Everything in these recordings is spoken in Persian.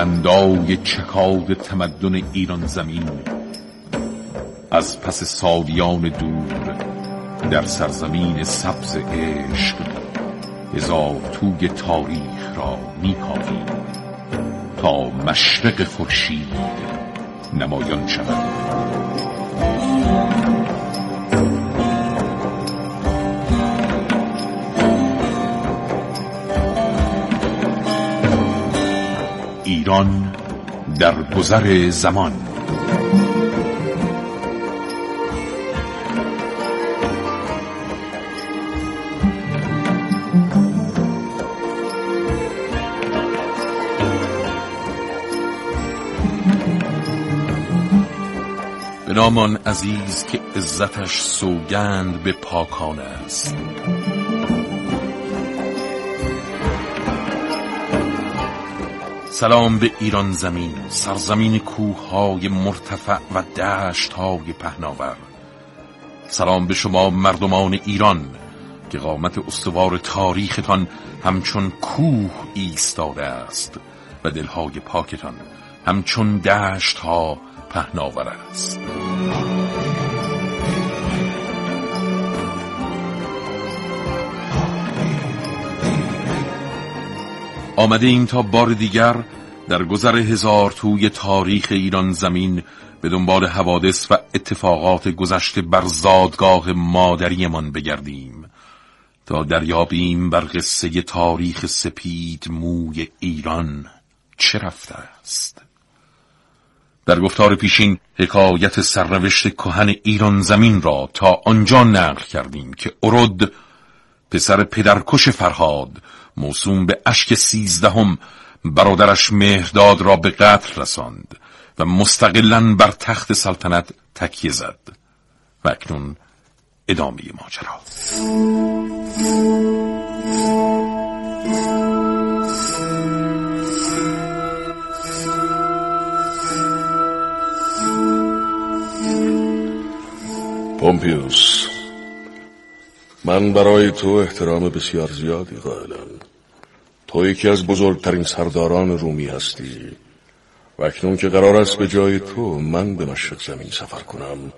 بلندای چکاد تمدن ایران زمین. از پس سالیان دور در سرزمین سبز عشق هزار توی تاریخ را میکاویم تا مشرق خورشید نمایان شود. ایران در گذر زمان. به نامان عزیز که عزتش سوگند به پاکانه است. سلام به ایران زمین سرزمین کوههای مرتفع و دشتهای پهناور. سلام به شما مردمان ایران که قامت استوار تاریختان همچون کوه ایستاده است و دلهای پاکتان همچون دشتها پهناور است. آمده ایم تا بار دیگر در گذر هزار توی تاریخ ایران زمین به دنبال حوادث و اتفاقات گذشته بر زادگاه مادریمان بگردیم تا دریابیم بر قصه تاریخ سپید موی ایران چه رفته است. در گفتار پیشین حکایت سرنوشت کهن ایران زمین را تا آنجا نقل کردیم که ارد پسر پدرکش فرهاد موسوم به اشک سیزدهم برادرش مهرداد را به قتل رساند و مستقلا بر تخت سلطنت تکیه زد و اکنون ادامه ماجرا. پومپیوس من برای تو احترام بسیار زیادی قائلم. تو یکی از بزرگترین سرداران رومی هستی. و اکنون که قرار است به جای تو من به مشرق زمین سفر کنم.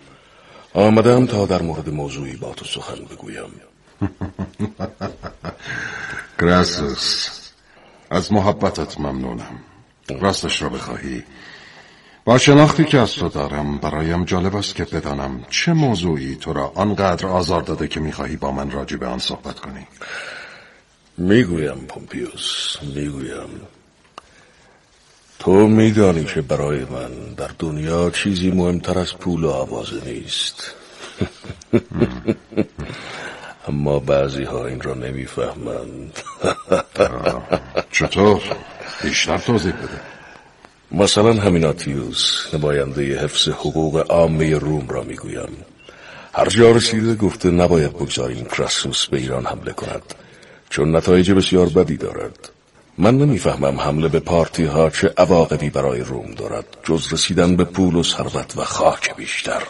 آمدم تا در مورد موضوعی با تو سخن بگویم. گراسوس از محبتت ممنونم. راستش را بخواهی. با شناختی که از تو دارم برایم جالب است که بدانم چه موضوعی تو را آنقدر آزار داده که می‌خواهی با من راجع به آن صحبت کنی. می‌گویم پومپیوس می‌گویم. تو میدانی که برای من در دنیا چیزی مهمتر از پول و آوازه نیست. اما بعضی ها این را نمی‌فهمند. چطور؟ بیشتر توضیح بده. مثلا همیناتیوس نماینده حفظ حقوق عامه روم را می‌گویم. هر جا رسیده گفته نباید بگذاریم کراسوس به ایران حمله کند چون نتایج بسیار بدی دارد. من نمی‌فهمم حمله به پارتی ها چه عواقبی برای روم دارد جز رسیدن به پول و ثروت و خاک بیشتر.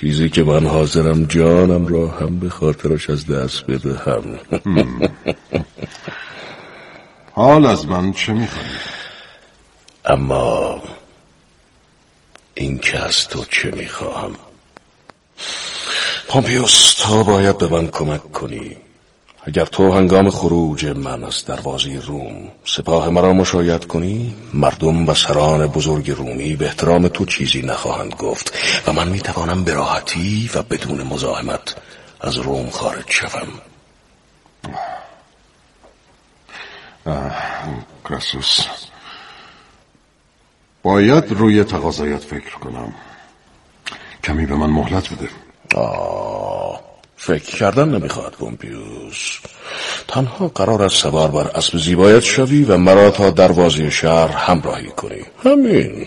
چیزی که من حاضرم جانم را هم به خاطرش از دست بدهم. حال از من چه میخوایی؟ اما این که از تو چه می‌خواهم؟ پومپیوس تو باید به من کمک کنی. اگر تو هنگام خروج من از دروازه روم سپاه مرا مشایت کنی مردم و سران بزرگ رومی به احترام تو چیزی نخواهند گفت و من می‌توانم به راحتی و بدون مزاحمت از روم خارج شوم. کراسوس. باید روی تقاضایت فکر کنم. کمی به من مهلت بده. آه فکر کردن نمی‌خواد پومپیوس. تنها قرار است سوار بر اسب زیبایت شوی و مرا تا دروازه شهر همراهی کنی. همین.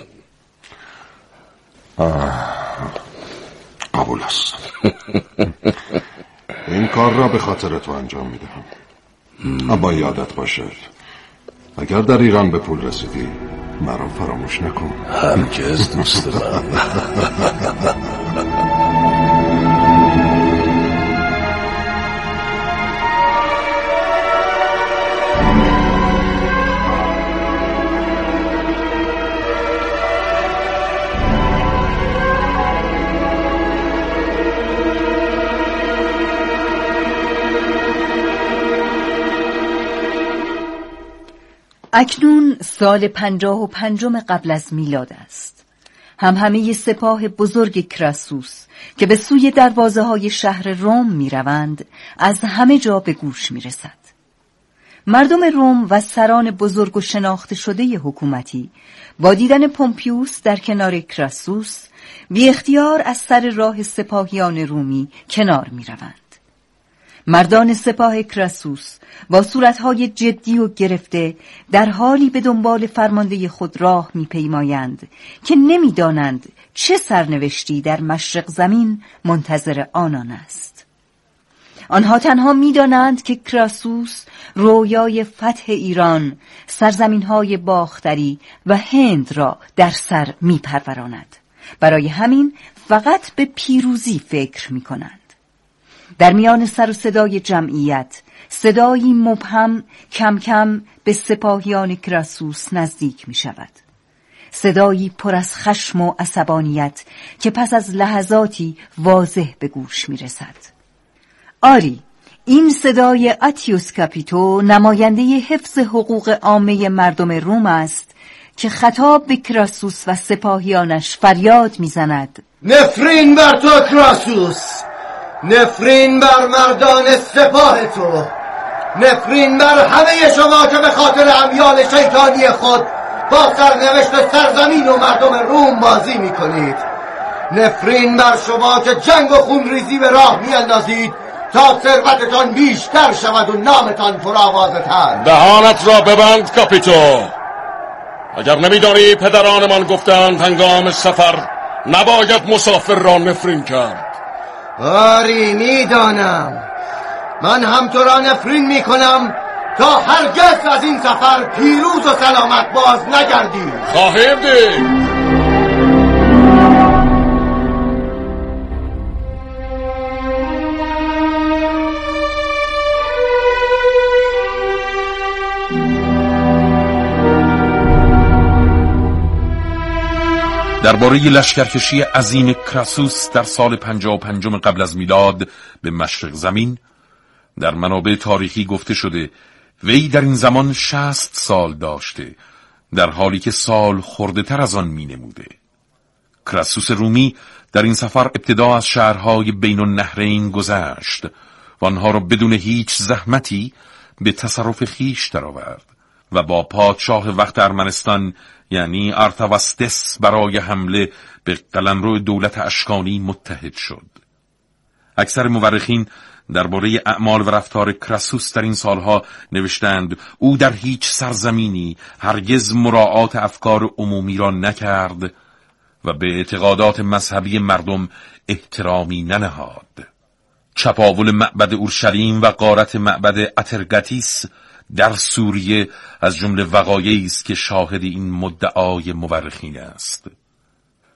قبول است. این کار را به خاطر تو انجام می‌دهم. اما یادت باشد اگر در ایران به پول رسیدی مرا فراموش نکن. هرگز دوست من. اکنون سال پنجاه و پنجم قبل از میلاد است هم همه سپاه بزرگ کراسوس که به سوی دروازه های شهر روم می روند از همه جا به گوش می رسد. مردم روم و سران بزرگ و شناخته شده حکومتی با دیدن پومپیوس در کنار کراسوس بی اختیار از سر راه سپاهیان رومی کنار می روند. مردان سپاه کراسوس با صورتهای جدی و گرفته در حالی به دنبال فرمانده خود راه میپیمایند که نمی‌دانند چه سرنوشتی در مشرق زمین منتظر آنان است آنها تنها می‌دانند که کراسوس رویای فتح ایران سرزمین های باختری و هند را در سر میپروراند برای همین فقط به پیروزی فکر می کنند. در میان سر و صدای جمعیت صدایی مبهم کم کم به سپاهیان کراسوس نزدیک می شود. صدایی پر از خشم و عصبانیت که پس از لحظاتی واضح به گوش می رسد. آری این صدای اتیوس کاپیتو نماینده حفظ حقوق عامه مردم روم است که خطاب به کراسوس و سپاهیانش فریاد می‌زند نفرین بر تو کراسوس نفرین بر مردان سپاه تو. نفرین بر همه شما که به خاطر امیال شیطانی خود با سرنوشت سرزمین و مردم روم بازی می‌کنید. نفرین بر شما که جنگ و خونریزی به راه میاندازید تا ثروتتان بیشتر شود و نامتان پرآوازتر. دهانت را ببند کاپیتو اگر نمیدانی پدرانمان گفتند هنگام سفر نباید مسافر را نفرین کرد. آری می‌دانم. من هم تو را نفرین می‌کنم تا هرگز از این سفر پیروز و سلامت باز نگردی. خواهیم دید. درباره لشکرکشی عظیم کراسوس در سال 55 قبل از میلاد به مشرق زمین در منابع تاریخی گفته شده وی در این زمان شست سال داشته در حالی که سال خورده تر از آن می نموده. کراسوس رومی در این سفر ابتدا از شهرهای بین النهرین گذشت و آنها را بدون هیچ زحمتی به تصرف خیش درآورد و با پادشاه وقت ارمنستان یعنی ارتوستس برای حمله به قلمرو دولت اشکانی متحد شد. اکثر مورخین درباره اعمال و رفتار کراسوس در این سالها نوشتند او در هیچ سرزمینی هرگز مراعات افکار عمومی را نکرد و به اعتقادات مذهبی مردم احترامی ننهاد. چپاول معبد اورشلیم و قارت معبد اترگتیس در سوریه از جمله وقایعی است که شاهد این مدعای مورخین است.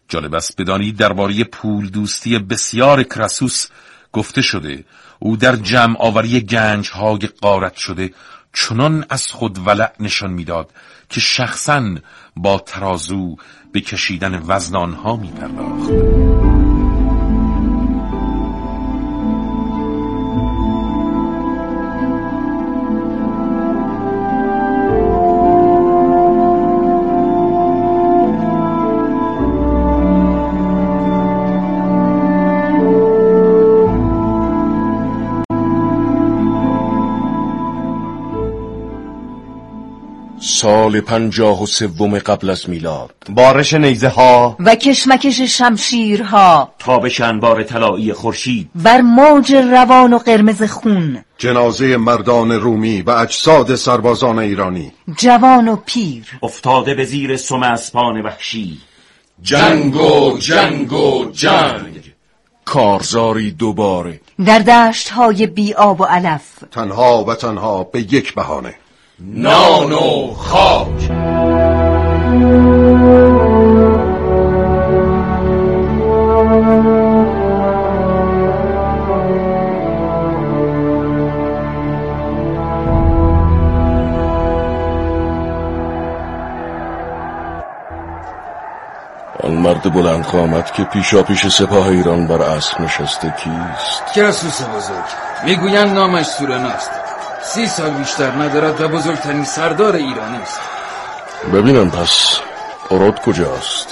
جالب است بدانید درباره پول دوستی بسیار کراسوس گفته شده. او در جمع آوری گنج های قارت شده. چنان از خود ولع نشان می‌داد که شخصا با ترازو به کشیدن وزن آنها می پرداخت. سال پنجاه و سوم قبل از میلاد. بارش نیزه ها و کشمکش شمشیرها. تابش انبار طلایی خورشید. بر موج روان و قرمز خون. جنازه مردان رومی و اجساد سربازان ایرانی. جوان و پیر. افتاده به زیر سم اسپان وحشی. جنگ و جنگ و جنگ. کارزاری دوباره. در دشت های بی آب و علف. تنها و تنها به یک بهانه. نان و خاک آن مرد بلند قامت که پیشا پیش سپاه ایران بر اسب نشسته کیست؟ کراسوس بزرگ می‌گویند نامش سورناست سی سال بیشتر ندارد و بزرگترین سردار ایرانی است. ببینم پس اورود کجاست؟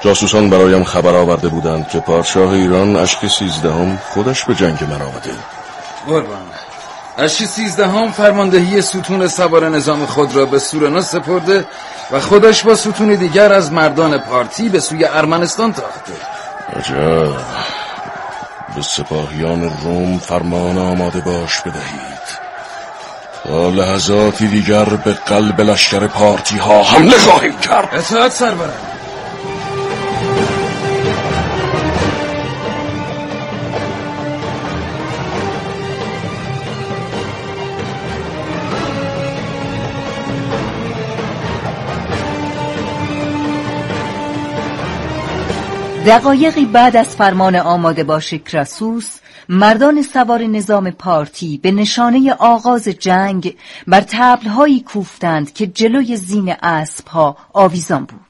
جاسوسان برایم خبر آورده بودند که پادشاه ایران اشک سیزدهم خودش به جنگ من آمده. قربان. اشک سیزدهم فرماندهی ستون سوار نظام خود را به سورنا سپرده و خودش با ستون دیگر از مردان پارتی به سوی ارمنستان تاخته. عجب. به سپاهیان روم فرمان آماده باش بدهید. تا لحظاتی دیگر به قلب لشکر پارتی ها حمله خواهیم کرد. اطاعت سرورم دقایقی بعد از فرمان آماده باش کراسوس مردان سوار نظام پارتی به نشانه آغاز جنگ بر تبلهایی کوفتند که جلوی زین اسبها آویزان بود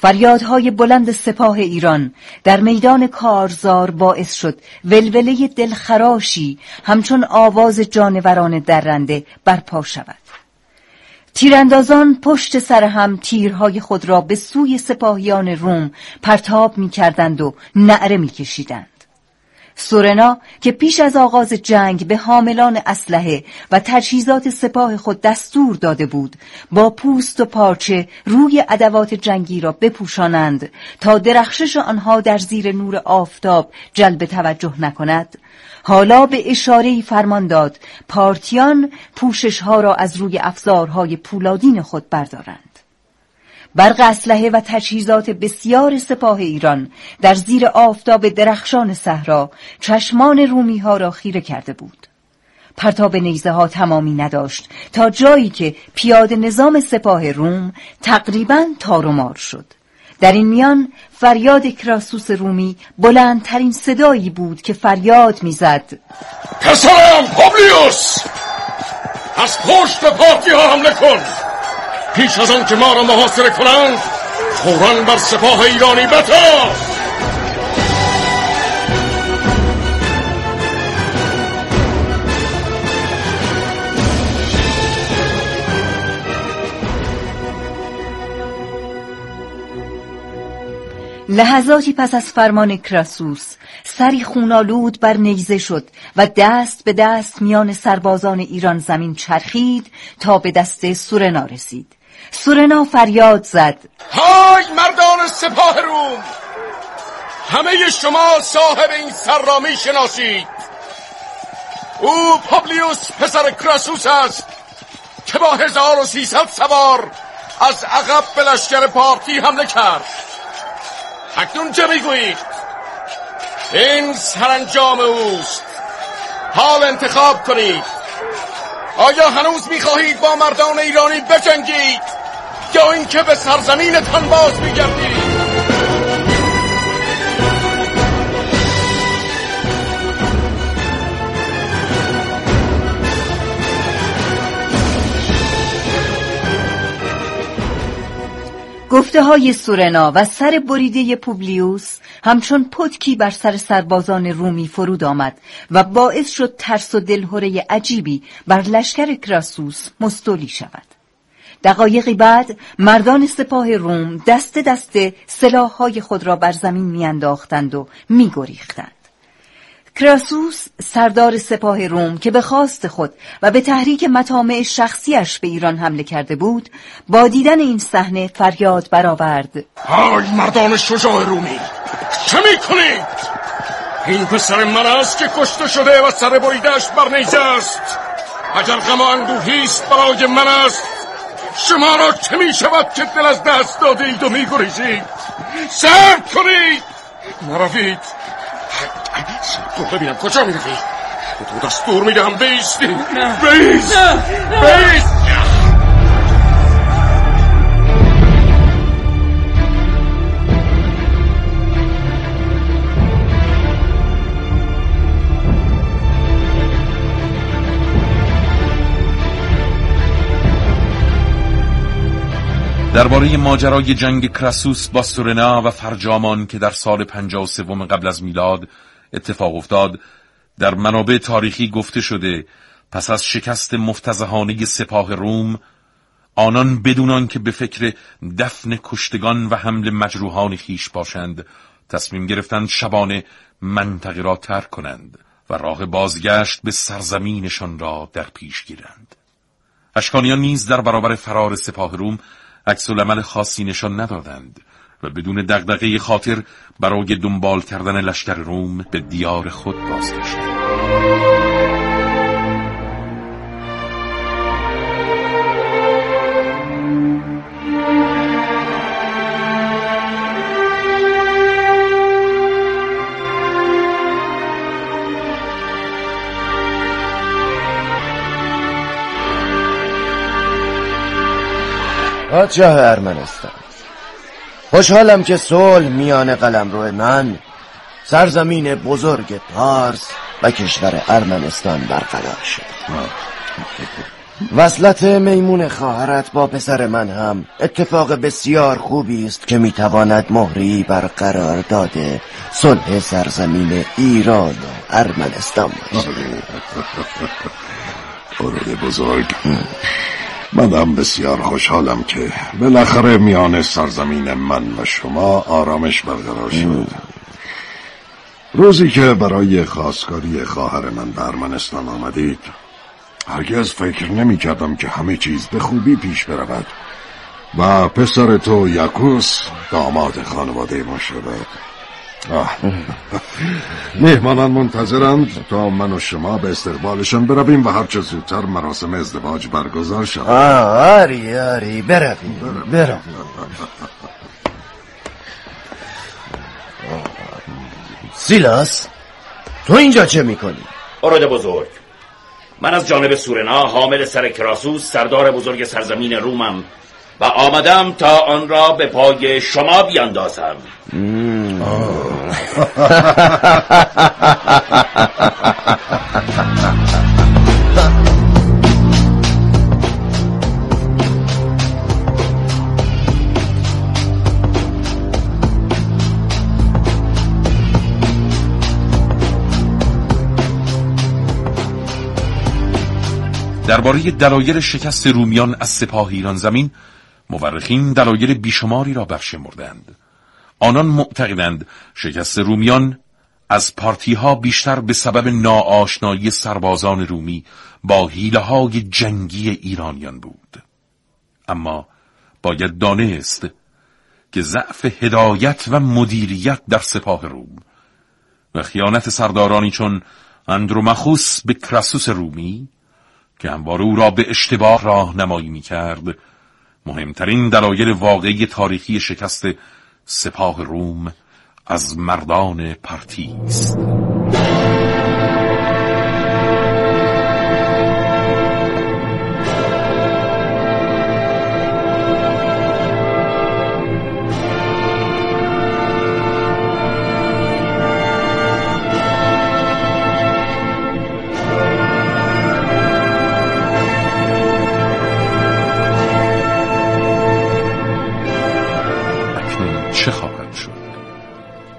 فریادهای بلند سپاه ایران در میدان کارزار باعث شد ولوله دلخراشی همچون آواز جانوران درنده برپا شود تیراندازان پشت سر هم تیرهای خود را به سوی سپاهیان روم پرتاب می کردند و نعره می کشیدند. سورنا که پیش از آغاز جنگ به حاملان اسلحه و تجهیزات سپاه خود دستور داده بود با پوست و پارچه روی ادوات جنگی را بپوشانند تا درخشش آنها در زیر نور آفتاب جلب توجه نکند. حالا به اشاره فرمان داد پارتیان پوشش ها را از روی افزارهای پولادین خود بردارند. برق اسلحه و تجهیزات بسیار سپاه ایران در زیر آفتاب درخشان صحرا چشمان رومی ها را خیره کرده بود. پرتاب نیزه ها تمامی نداشت تا جایی که پیاده نظام سپاه روم تقریبا تارومار شد. در این میان فریاد کراسوس رومی بلندترین صدایی بود که فریاد می‌زد. پسرم پابلیوس! از پشت به پارتی ها حمله کن! پیش از آن که ما را محاصره کنند فورا بر سپاه ایرانی بتاز لحظاتی پس از فرمان کراسوس سری خونالود بر نیزه شد و دست به دست میان سربازان ایران زمین چرخید تا به دست سورنا رسید. سورنا فریاد زد. های مردان سپاه روم همه شما صاحب این سر را می شناسید. او پابلیوس پسر کراسوس است که با هزار و سیصد سوار از عقب به لشکر پارتی حمله کرد. اکنون چه می‌گویید؟ این سرانجام اوست. حال انتخاب کنید. آیا هنوز می‌خواهید با مردان ایرانی بجنگید یا اینکه به سرزمینتان باز میگردید؟ گفته های سورنا و سر بریده پوبلیوس همچون پتکی بر سر سربازان رومی فرود آمد و باعث شد ترس و دلهوره عجیبی بر لشکر کراسوس مستولی شود. دقایقی بعد مردان سپاه روم دست دست سلاحهای خود را بر زمین میانداختند و میگریختند. کراسوس سردار سپاه روم که به خواست خود و به تحریک مطامع شخصیش به ایران حمله کرده بود با دیدن این صحنه فریاد برآورد. های مردان شجاع رومی چه می‌کنید؟ این پسر من است که کشته شده و سر بر نیزه است. اگر غم اندوهی است برای من است شما را چه می شود که دل از دست داده اید و می گریزید سرد کنید! نروید! تو ببینم کجا می‌روی به تو دستور می‌دهم بیستی. بیست. بیست. درباره ماجرای جنگ کراسوس با سورنا و فرجامان که در سال 53 قبل از میلاد اتفاق افتاد. در منابع تاریخی گفته شده پس از شکست مفتزهانه سپاه روم آنان بدون که به فکر دفن کشتگان و حمل مجروحان خیش باشند تصمیم گرفتند شبانه منطقه را ترک کنند و راه بازگشت به سرزمینشان را در پیش گیرند. اشکانیان نیز در برابر فرار سپاه روم عکس خاصی نشان ندادند. و بدون دغدغه خاطر برای دنبال کردن لشکر روم به دیار خود بازگشتند پادشاه ارمنستان. خوشحالم که صلح میان قلمرو من سرزمین بزرگ پارس و کشور ارمنستان برقرار شد. وصلت میمون خواهرت با پسر من هم اتفاق بسیار خوبی است که می‌تواند مهری برقرار داده صلح سرزمین ایران و ارمنستان باشد. بزرگ. منم بسیار خوشحالم که بالاخره میان سرزمین من و شما آرامش برقرار شد. روزی که برای خواستگاری خواهر من به ارمنستان آمدید هرگز فکر نمی کردم که همه چیز به خوبی پیش برود و پسر تو یکوس داماد خانواده ما مهمانان منتظرند تا من و شما به استقبالشان برویم و هرچه زودتر مراسم ازدواج برگزار شد آری آری برویم برویم سیلاس تو اینجا چه می‌کنی؟ اراد بزرگ. من از جانب سورنا حامل سر کراسوس سردار بزرگ سرزمین رومم. و آمدم تا آن را به پای شما بیاندازم. درباره دلایل شکست رومیان از سپاه ایران زمین مورخین دلایل بیشماری را برشمردند آنان معتقدند شکست رومیان از پارتی ها بیشتر به سبب ناآشنایی سربازان رومی با حیله های جنگی ایرانیان بود. اما باید دانست که ضعف هدایت و مدیریت در سپاه روم و خیانت سردارانی چون اندرومخوس به کراسوس رومی که همواره او را به اشتباه راهنمایی می کرد مهمترین دلایل واقعی تاریخی شکست سپاه روم از مردان پرتی است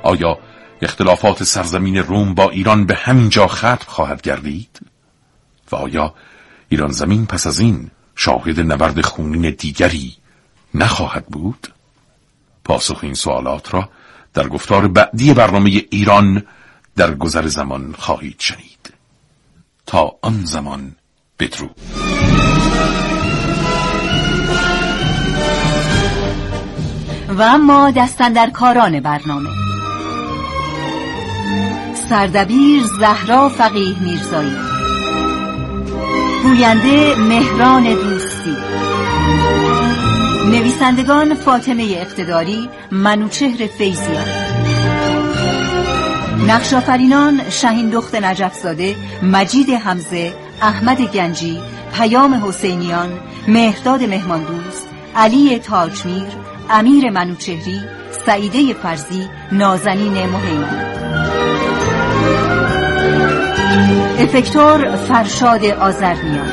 آیا اختلافات سرزمین روم با ایران به همین جا ختم خواهد گردید؟ و آیا ایران زمین پس از این شاهد نبرد خونین دیگری نخواهد بود؟ پاسخ این سوالات را در گفتار بعدی برنامه ایران در گذر زمان خواهید شنید تا آن زمان بدرود و اما دستن در کاران برنامه سردبیر زهرا فقیه میرزایی. گوینده مهران دوستی. نویسندگان فاطمه اقتداری منوچهر فیزیان نقشافرینان شهین دخت نجفزاده مجید حمزه احمد گنجی پیام حسینیان مهرداد مهماندوست علی تاجمیر امیر منوچهری سعیده فرزی نازنین مهیمن افکتور فرشاد آزرنیا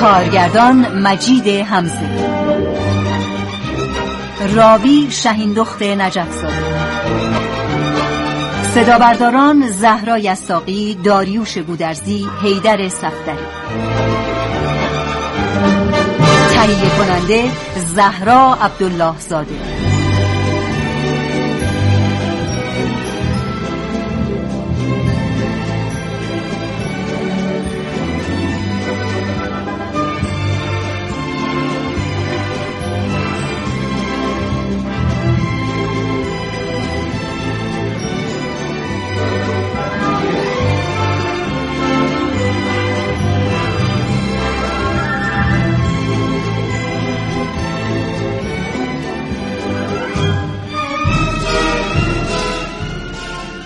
کارگردان مجید همزه راوی شهیندخت نجفزاده صدا برداران زهرا یساقی داریوش گودرزی حیدر صفدری. تهیه کننده زهرا عبدالله زاده